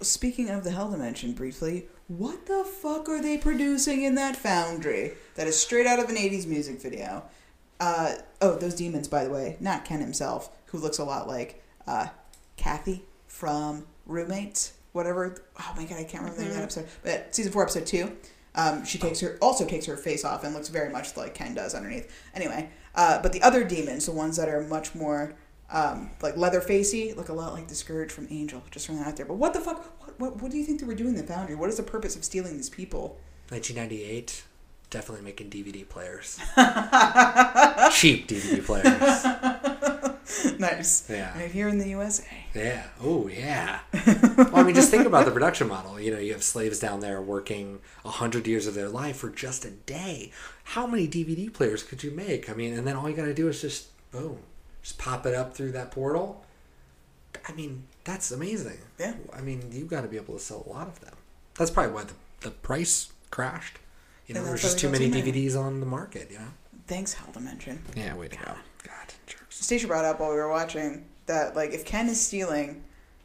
Speaking of the Hell Dimension, briefly, what the fuck are they producing in that foundry? That is straight out of an 80s music video. Uh, oh, those demons, by the way, not Ken himself, who looks a lot like uh, Kathy from Roommates, whatever. Oh my god, I can't remember the name of that episode. But season four, episode two, um, she takes her also takes her face off and looks very much like Ken does underneath. Anyway, uh, but the other demons, the ones that are much more um, like Leatherfacey, look a lot like the Scourge from Angel. Just throwing that out there. But what the fuck? What, what, what do you think they were doing in the Foundry? What is the purpose of stealing these people? 1998, definitely making DVD players. [LAUGHS] Cheap DVD players. [LAUGHS] [LAUGHS] nice. Yeah. Right here in the USA. Yeah. Oh, yeah. [LAUGHS] well, I mean, just think about the production model. You know, you have slaves down there working a hundred years of their life for just a day. How many DVD players could you make? I mean, and then all you got to do is just boom, just pop it up through that portal. I mean, that's amazing. Yeah. I mean, you've got to be able to sell a lot of them. That's probably why the, the price crashed. You know, there's just too many got too many. DVDs on the market. You know. Thanks, Hell Dimension. Yeah. Way to go. Stacia brought up while we were watching that like if Ken is stealing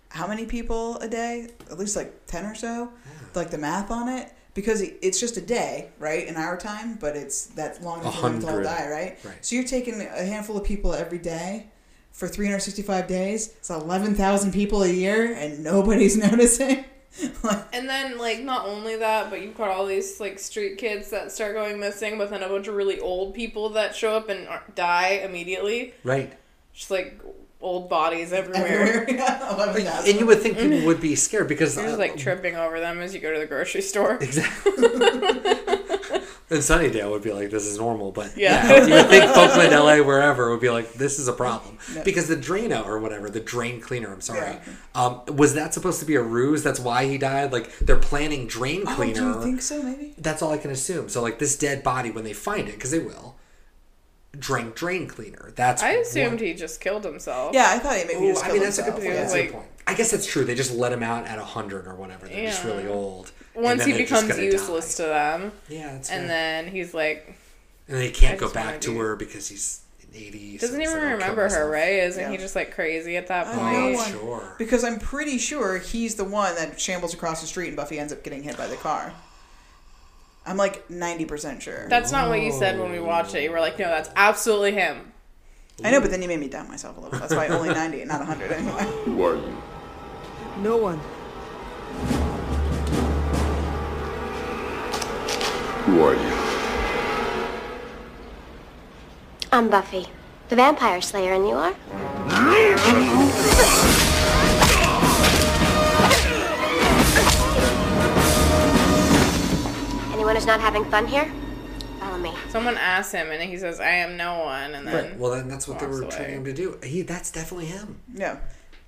how many people a day? At least like ten or so. Like the math on it. because it's just a day, right, in our time, but it's that long until we all die, right? Right. So you're taking a handful of people every day for 365 days. It's 11,000 people a year, and nobody's [LAUGHS] noticing. [LAUGHS] And then, like, not only that, but you've got all these, like, street kids that start going missing, but then a bunch of really old people that show up and die immediately. Right. Just, like, old bodies everywhere. Everywhere. [LAUGHS] Yeah, And you would think [LAUGHS] people would be scared because You're just, uh, like, tripping over them as you go to the grocery store. And Sunnydale would be like, this is normal, but Yeah. yeah, you would think [LAUGHS] Oakland, LA, wherever would be like, this is a problem Yeah. because the Drano or whatever, the drain cleaner. I'm sorry, um, was that supposed to be a ruse? That's why he died. Like they're planning drain Oh, cleaner. do you think so, maybe? That's all I can assume. So like this dead body, when they find it, because they will, drank drain cleaner. That's I assumed what- he just killed himself. Yeah, I thought he maybe Ooh, just I mean, that's a good point. Yeah. That's a good point. I guess that's true. They just let him out at hundred or whatever. They're just really old. And Once he becomes gonna useless to them. Yeah, that's And fair. then he's like, And they can't go back to do- her because he's in 80. doesn't so even like, remember her, right? Isn't Yeah. he just, like, crazy at that I oh, point? know Oh, one. sure. Because I'm pretty sure he's the one that shambles across the street and Buffy ends up getting hit by the car. I'm like 90% sure. That's not what you said when we watched it. You were like, no, that's absolutely him. I know, but then you made me doubt myself a little. That's why only 90 and not 100 anyway. Who are you? No one. Who are you? I'm Buffy, the vampire slayer, and you are? Anyone who's not having fun here? Follow me. Someone asks him, and he says, I am no one. And then. Right. Well, then that's what they were away. training him to do. He, that's definitely him. Yeah.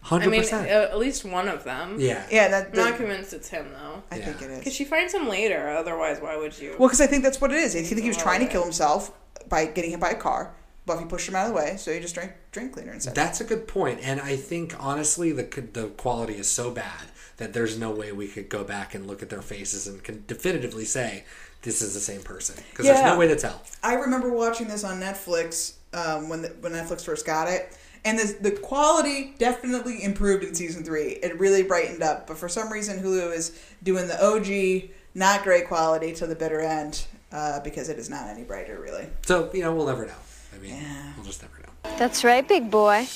Hundred I mean, uh, percent. at least one of them. Yeah. Yeah, that, I'm not that- convinced it's him, though. I think it Because is. she finds him later. Otherwise, why would you? Well, because I think that's what it is. I think he was trying to kill himself by getting hit by a car. Buffy pushed him out of the way, so he just drank drain cleaner instead. That's a good point, and I think honestly, the the quality is so bad that there's no way we could go back and look at their faces and can definitively say this is the same person because there's Yeah. no way to tell. I remember watching this on Netflix um, when the, when Netflix first got it, and the the quality definitely improved in season three. It really brightened up, but for some reason, Hulu is doing the OG not great quality to the bitter end uh, because it is not any brighter, really. So you know, we'll never know. I mean, we'll just never know. That's right, big boy.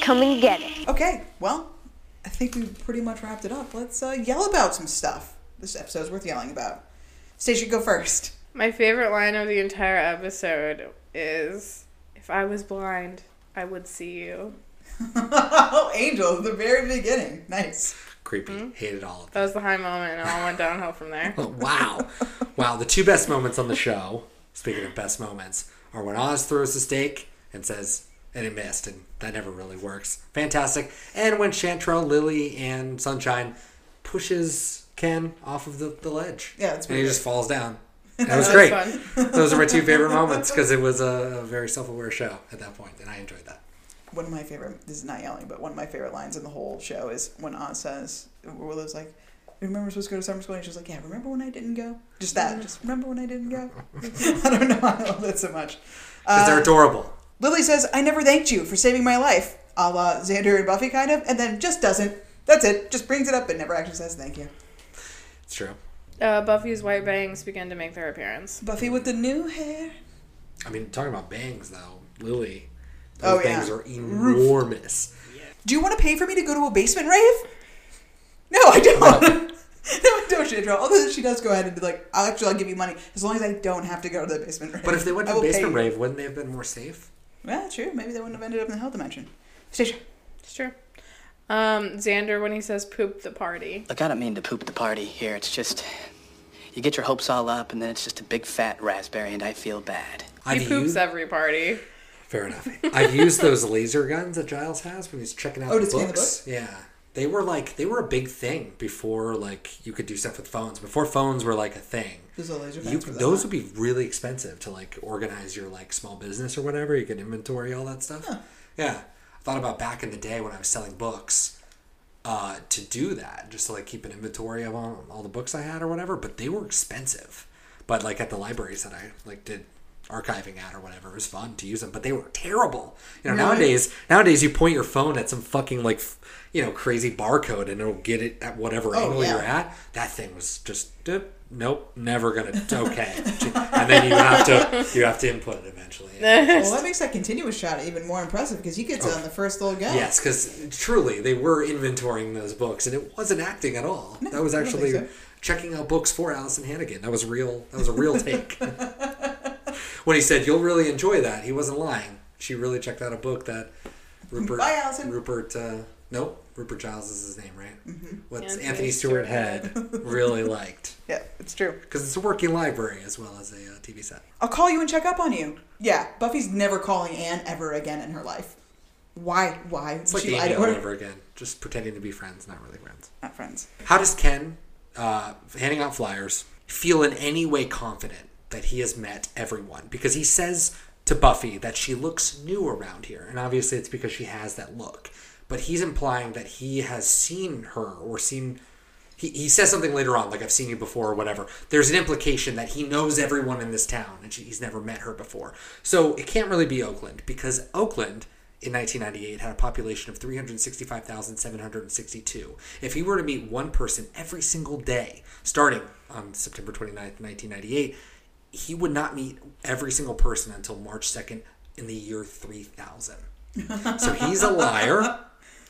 Come and get it. Okay, well, I think we pretty much wrapped it up. Let's uh, yell about some stuff. This episode's worth yelling about. Stacia, go first. My favorite line of the entire episode is If I was blind, I would see you. oh, [LAUGHS] Angel, the very beginning. Nice. Creepy. Hmm? Hated all of That That was the high moment, and it all went downhill from there. it. [LAUGHS] wow, wow. The two best moments on the show. Speaking of best moments, are when Oz throws the stake and says, and it missed, and that never really works. Fantastic. And when Chanterelle, Lily, and Sunshine pushes Ken off of the, the ledge. Yeah, it's and he pretty just falls down. That was great. [LAUGHS] Those are my two favorite [LAUGHS] moments because it was a very self-aware show at that point, and I enjoyed that. One of my favorite, this is not yelling, but one of my favorite lines in the whole show is when Oz says, Willow's like, remember we're supposed to go to summer school? And she's like, yeah, remember when I didn't go? Just that. Just remember when I didn't go? [LAUGHS] I don't know. I love that so much. Because they're Uh, adorable. Lily says, I never thanked you for saving my life, a la Xander and Buffy, kind of, and then just doesn't. That's it. Just brings it up but never actually says thank you. It's true. Uh, Buffy's white bangs begin to make their appearance. Buffy with the new hair. I mean, talking about bangs though, Lily, Oh, those yeah. bangs are enormous. Do you want to pay for me to go to a basement rave? No, I don't. no, [LAUGHS] I don't, Chandra. Although she does go ahead and be like, I'll actually I'll give you money as long as I don't have to go to the basement rave. But if they went to the basement rave, wouldn't they have been more safe? Yeah, true. Maybe they wouldn't have ended up in the hell dimension. Stacia. It's true. Um, Xander, when he says poop the party. Look, I don't mean to poop the party here. It's just you get your hopes all up, and then it's just a big fat raspberry, and I feel bad. He I've poops used, every party. fair enough. [LAUGHS] I've used those laser guns that Giles has when he's checking out Oh, the to scan the books. book? Yeah, they were like they were a big thing before like you could do stuff with phones. Before phones were like a thing. There's a laser You, for that, those huh? would be really expensive to like organize your like small business or whatever. You could inventory all that stuff. Yeah, I thought about back in the day when I was selling books uh, to do that, just to like keep an inventory of all, all the books I had or whatever. But they were expensive. But like at the libraries that I like did archiving at or whatever. It was fun to use them, but they were terrible. You know, Really? nowadays nowadays you point your phone at some fucking like you know crazy barcode and it'll get it at whatever Oh, angle yeah. you're at. That thing was just uh, nope, never gonna okay. [LAUGHS] and then you have to you have to input it eventually. Well, that makes that continuous shot even more impressive because he gets Oh. it on the first little guy. Yes, because truly they were inventorying those books, and it wasn't acting at all. that was actually think checking out books for Alyson Hannigan. That was real. That was a real take. [LAUGHS] when he said you'll really enjoy that, he wasn't lying. She really checked out a book that Rupert. Bye, Alyson. Rupert. Uh, nope. Rupert Giles is his name, right? Mhm. What's Anthony Anthony, Stewart Stewart Head [LAUGHS] really liked Yeah, it's true. because it's a working library as well as a uh, TV set. I'll call you and check up on you. Yeah, Buffy's never calling Anne ever again in her life. Why? Why? It's like She Amy lied to all her. over again, just pretending to be friends, not really friends. Not friends. How does Ken, uh, handing out flyers, feel in any way confident that he has met everyone? Because he says to Buffy that she looks new around here, and obviously it's because she has that look. But he's implying that he has seen her or seen. He, he says something later on, like I've seen you before or whatever. There's an implication that he knows everyone in this town and she, he's never met her before. So it can't really be Oakland because Oakland in 1998 had a population of 365,762. If he were to meet one person every single day, starting on September 29th, 1998, he would not meet every single person until March 2nd in the year 3000. So he's a liar. [LAUGHS]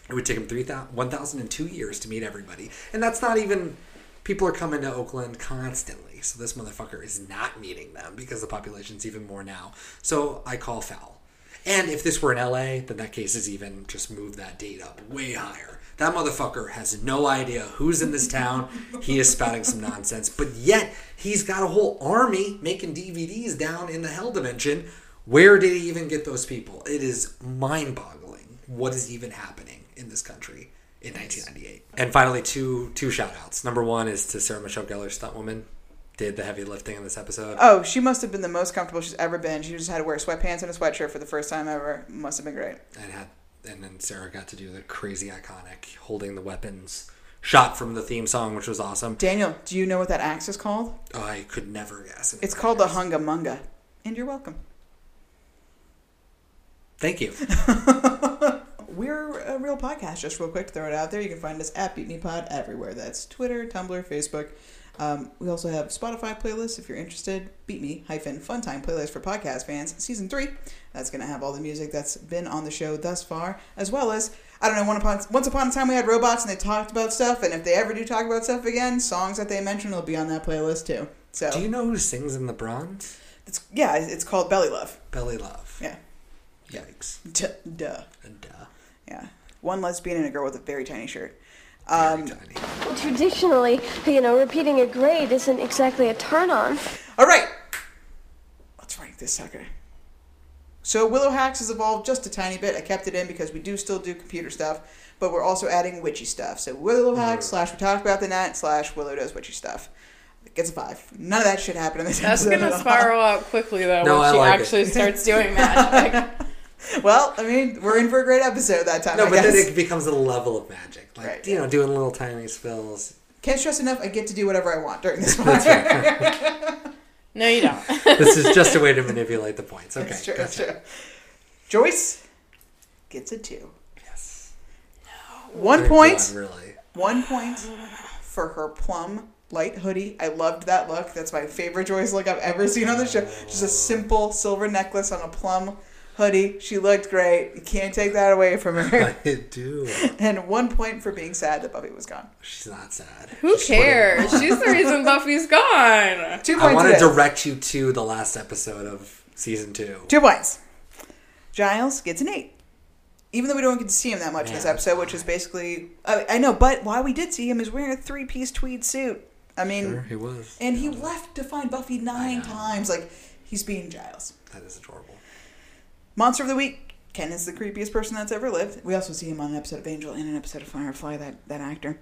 It would take him 3,000 1,002 years to meet everybody. And that's not even. People are coming to Oakland constantly. So this motherfucker is not meeting them because the population's even more now. So I call foul. And if this were in LA, then that case is even just move that date up way higher. That motherfucker has no idea who's in this town. He is spouting some nonsense, but yet he's got a whole army making DVDs down in the hell dimension. Where did he even get those people? It is mind boggling what is even happening in this country in 1998. And finally, two two shout outs. Number one is to Sarah Michelle Gellar, stunt woman, did the heavy lifting in this episode. Oh, she must have been the most comfortable she's ever been. She just had to wear sweatpants and a sweatshirt for the first time ever. Must have been great. and had and then Sarah got to do the crazy iconic holding the weapons shot from the theme song, which was awesome. Daniel, do you know what that axe is called? Oh, I could never guess. It's called the Hunga Munga. And you're welcome. Thank you. [LAUGHS] We're a real podcast, just real quick to throw it out there. You can find us at Beep Me Pod everywhere. That's Twitter, Tumblr, Facebook. Um, we also have Spotify playlists if you're interested. Beep Me hyphen Funtime playlist for podcast fans, season three. That's going to have all the music that's been on the show thus far, as well as I don't know. One upon once upon a time we had robots and they talked about stuff, and if they ever do talk about stuff again, songs that they mention will be on that playlist too. So Do you know who sings in the bronze? it's yeah, it's called Belly Love. Belly Love. Yeah, Yikes. Duh. Duh. Duh. Yeah, one lesbian and a girl with a very tiny shirt. Um, Traditionally, you know, repeating a grade isn't exactly a turn on. All right, let's rank this sucker. So Willow Hacks has evolved just a tiny bit. I kept it in because we do still do computer stuff, but we're also adding witchy stuff. So Willow Hacks slash we talked about the net slash Willow does witchy stuff. It gets a five. None of that shit happened in this That's episode. gonna at spiral out quickly though No, when I she like it. actually starts doing magic. [LAUGHS] [LAUGHS] [LAUGHS] Well, I mean, we're in for a great episode that time. No, I but then it becomes a level of magic. Like, Right. you know, doing little tiny spills. Can't stress enough. I get to do whatever I want during this [LAUGHS] part. [LAUGHS] no, you don't. This is just a way to manipulate the points. Okay. that's true. It's gotcha. true. Joyce gets a two. Yes. One Good point. God, really. One point for her plum light hoodie. I loved that look. That's my favorite Joyce look I've ever seen on the show. Just a simple silver necklace on a plum hoodie. She looked great. You can't take that away from her. [LAUGHS] I do. and one point for being sad that Buffy was gone. She's not sad. Who She's cares? [LAUGHS] She's the reason Buffy's gone. Two points. I want to direct you to the last episode of season two. Two points. Giles gets an eight. Even though we don't get to see him that much in this episode, which is basically. I, I know, but why we did see him is wearing a three piece tweed suit. I mean, Sure, he was. and he left to find Buffy nine times. Like, he's being Giles. That is adorable. Monster of the Week. Ken is the creepiest person that's ever lived. We also see him on an episode of Angel and an episode of Firefly, that, that actor.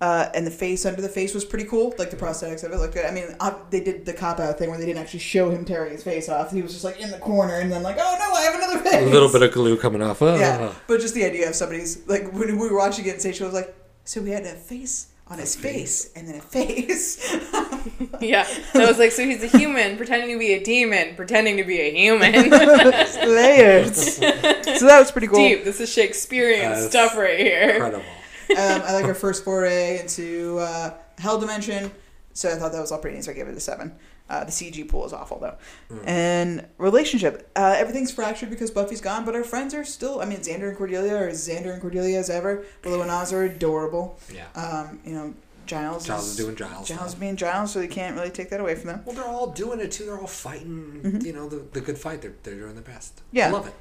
Uh, and the face under the face was pretty cool. Like the prosthetics of it looked good. I mean, uh, they did the cop out thing where they didn't actually show him tearing his face off. He was just like in the corner and then like, oh no, I have another face. A little bit of glue coming off. Ah. Yeah, but just the idea of somebody's like when we were watching it, and Sasha was like, "So we had a face on his face, and then a face." [LAUGHS] [LAUGHS] Yeah, that was like so he's a human pretending to be a demon, pretending to be a human. [LAUGHS] Layers. so that was pretty cool. Deep. This is Shakespearean That's stuff right here. Incredible. um, I like our first foray into uh, Hell Dimension, so I thought that was all pretty neat. So I gave it a seven. Uh, the CG pool is awful though, and relationship. Uh, everything's fractured because Buffy's gone, but our friends are still. I mean, Xander and Cordelia are as Xander and Cordelia as ever. Willow and Oz are adorable. Yeah. Um, you know, Giles. Giles is doing Giles Giles being Giles, so you can't really take that away from them. Well, they're all doing it too. They're all fighting. You know, the, the good fight. They're they're doing their best. Mm-hmm. Yeah. I love it.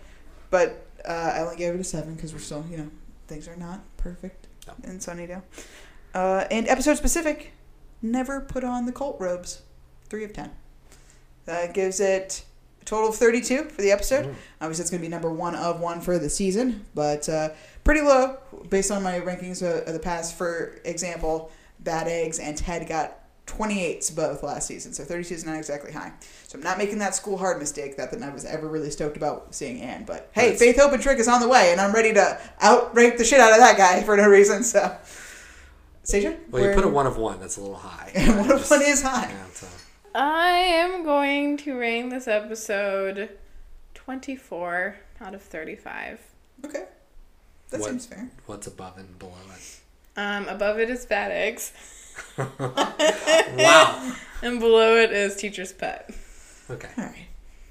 But uh, I only gave it a seven because we're still, you know, things are not perfect No. in Sunnydale. Uh, and episode specific, never put on the cult robes. Three of ten. That gives it a total of thirty-two for the episode. Obviously, it's going to be number one of one for the season, but uh, pretty low based on my rankings uh, of the past. For example, Bad Eggs and Ted got 28s both last season, so 32 is not exactly high. So I'm not making that school hard mistake that, that I was ever really stoked about seeing Anne. But hey, Nice. Faith, Hope, and Trick is on the way, and I'm ready to outrank the shit out of that guy for no reason. So, Stacia, Well, you put a one of one. That's a little high. And [LAUGHS] one of Just- one is high. Yeah, it's a- I am going to rank this episode 24 out of 35. Okay, that What- seems fair. What's above and below it? Um, above it is Bad Eggs, Wow. [LAUGHS] and below it is Teacher's Pet. Okay. All right,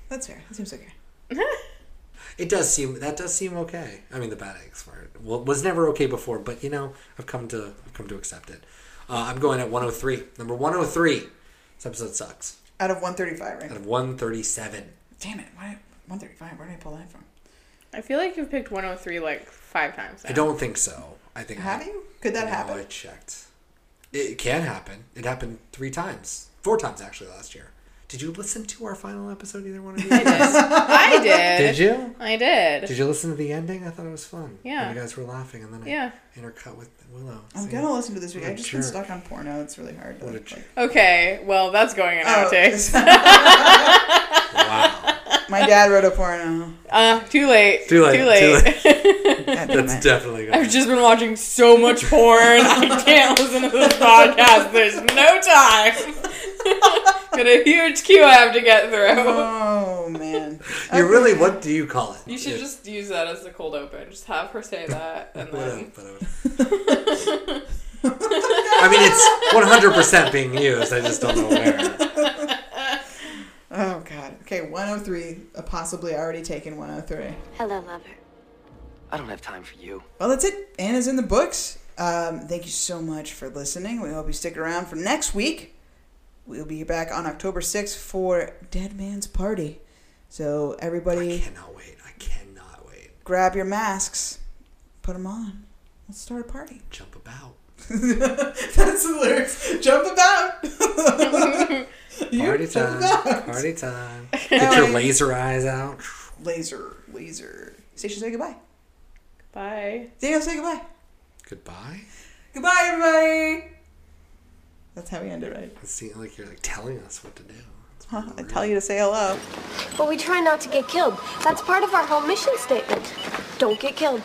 that's fair. That seems okay. [LAUGHS] It does seem that does seem okay. I mean, the bad eggs were well, was never okay before, but you know, I've come to I've come to accept it. Uh, I'm going at 103. Number 103. This episode sucks. Out of 135, right? Out of 137. Damn it! Why 135? Where did I pull that from? I feel like you've picked 103 like five times now. I don't think so. I think Have I, you? Could that no, happen? I checked. It can happen. It happened three times, four times actually last year. Did you listen to our final episode? Either one of you? I did. I [LAUGHS] did. Did you? I did. Did you listen to the ending? I thought it was fun. Yeah. When you guys were laughing, and then I Yeah. intercut with Willow. I'm See? gonna listen to this week. What a I've just been stuck on porno. It's really hard. To, What a like- jerk. Okay, well, that's going in Oh, outtakes. [LAUGHS] Wow. My dad wrote a porno. uh, too late. Too late, Too too late. [LAUGHS] That's it. definitely good. I've just been watching so much porn. I can't listen to this podcast. There's no time. [LAUGHS] Got a huge queue I have to get through. Oh man. You really, what do you call it? You should Yeah. just use that as the cold open. Just have her say that, and Whatever, then whatever. I mean, it's 100% being used. I just don't know where. [LAUGHS] Oh god. Okay, 103. Uh, possibly already taken 103. Hello, lover. I don't have time for you. Well, that's it. Anna's in the books. Um, thank you so much for listening. We hope you stick around for next week. We'll be back on October 6th for Dead Man's Party. So everybody, I everybody, cannot wait. I cannot wait. grab your masks, put them on. Let's start a party. Jump about. [LAUGHS] That's the lyrics. Jump about. [LAUGHS] [LAUGHS] You Party time. about. Party time. [LAUGHS] Get your laser eyes out. Laser, laser. Stacia, say goodbye. bye. Daniel, say goodbye. Goodbye. Goodbye, everybody. That's how we end it, right? It seems like you're like telling us what to do. Huh, I tell you to say hello. But we try not to get killed. That's part of our whole mission statement. Don't get killed.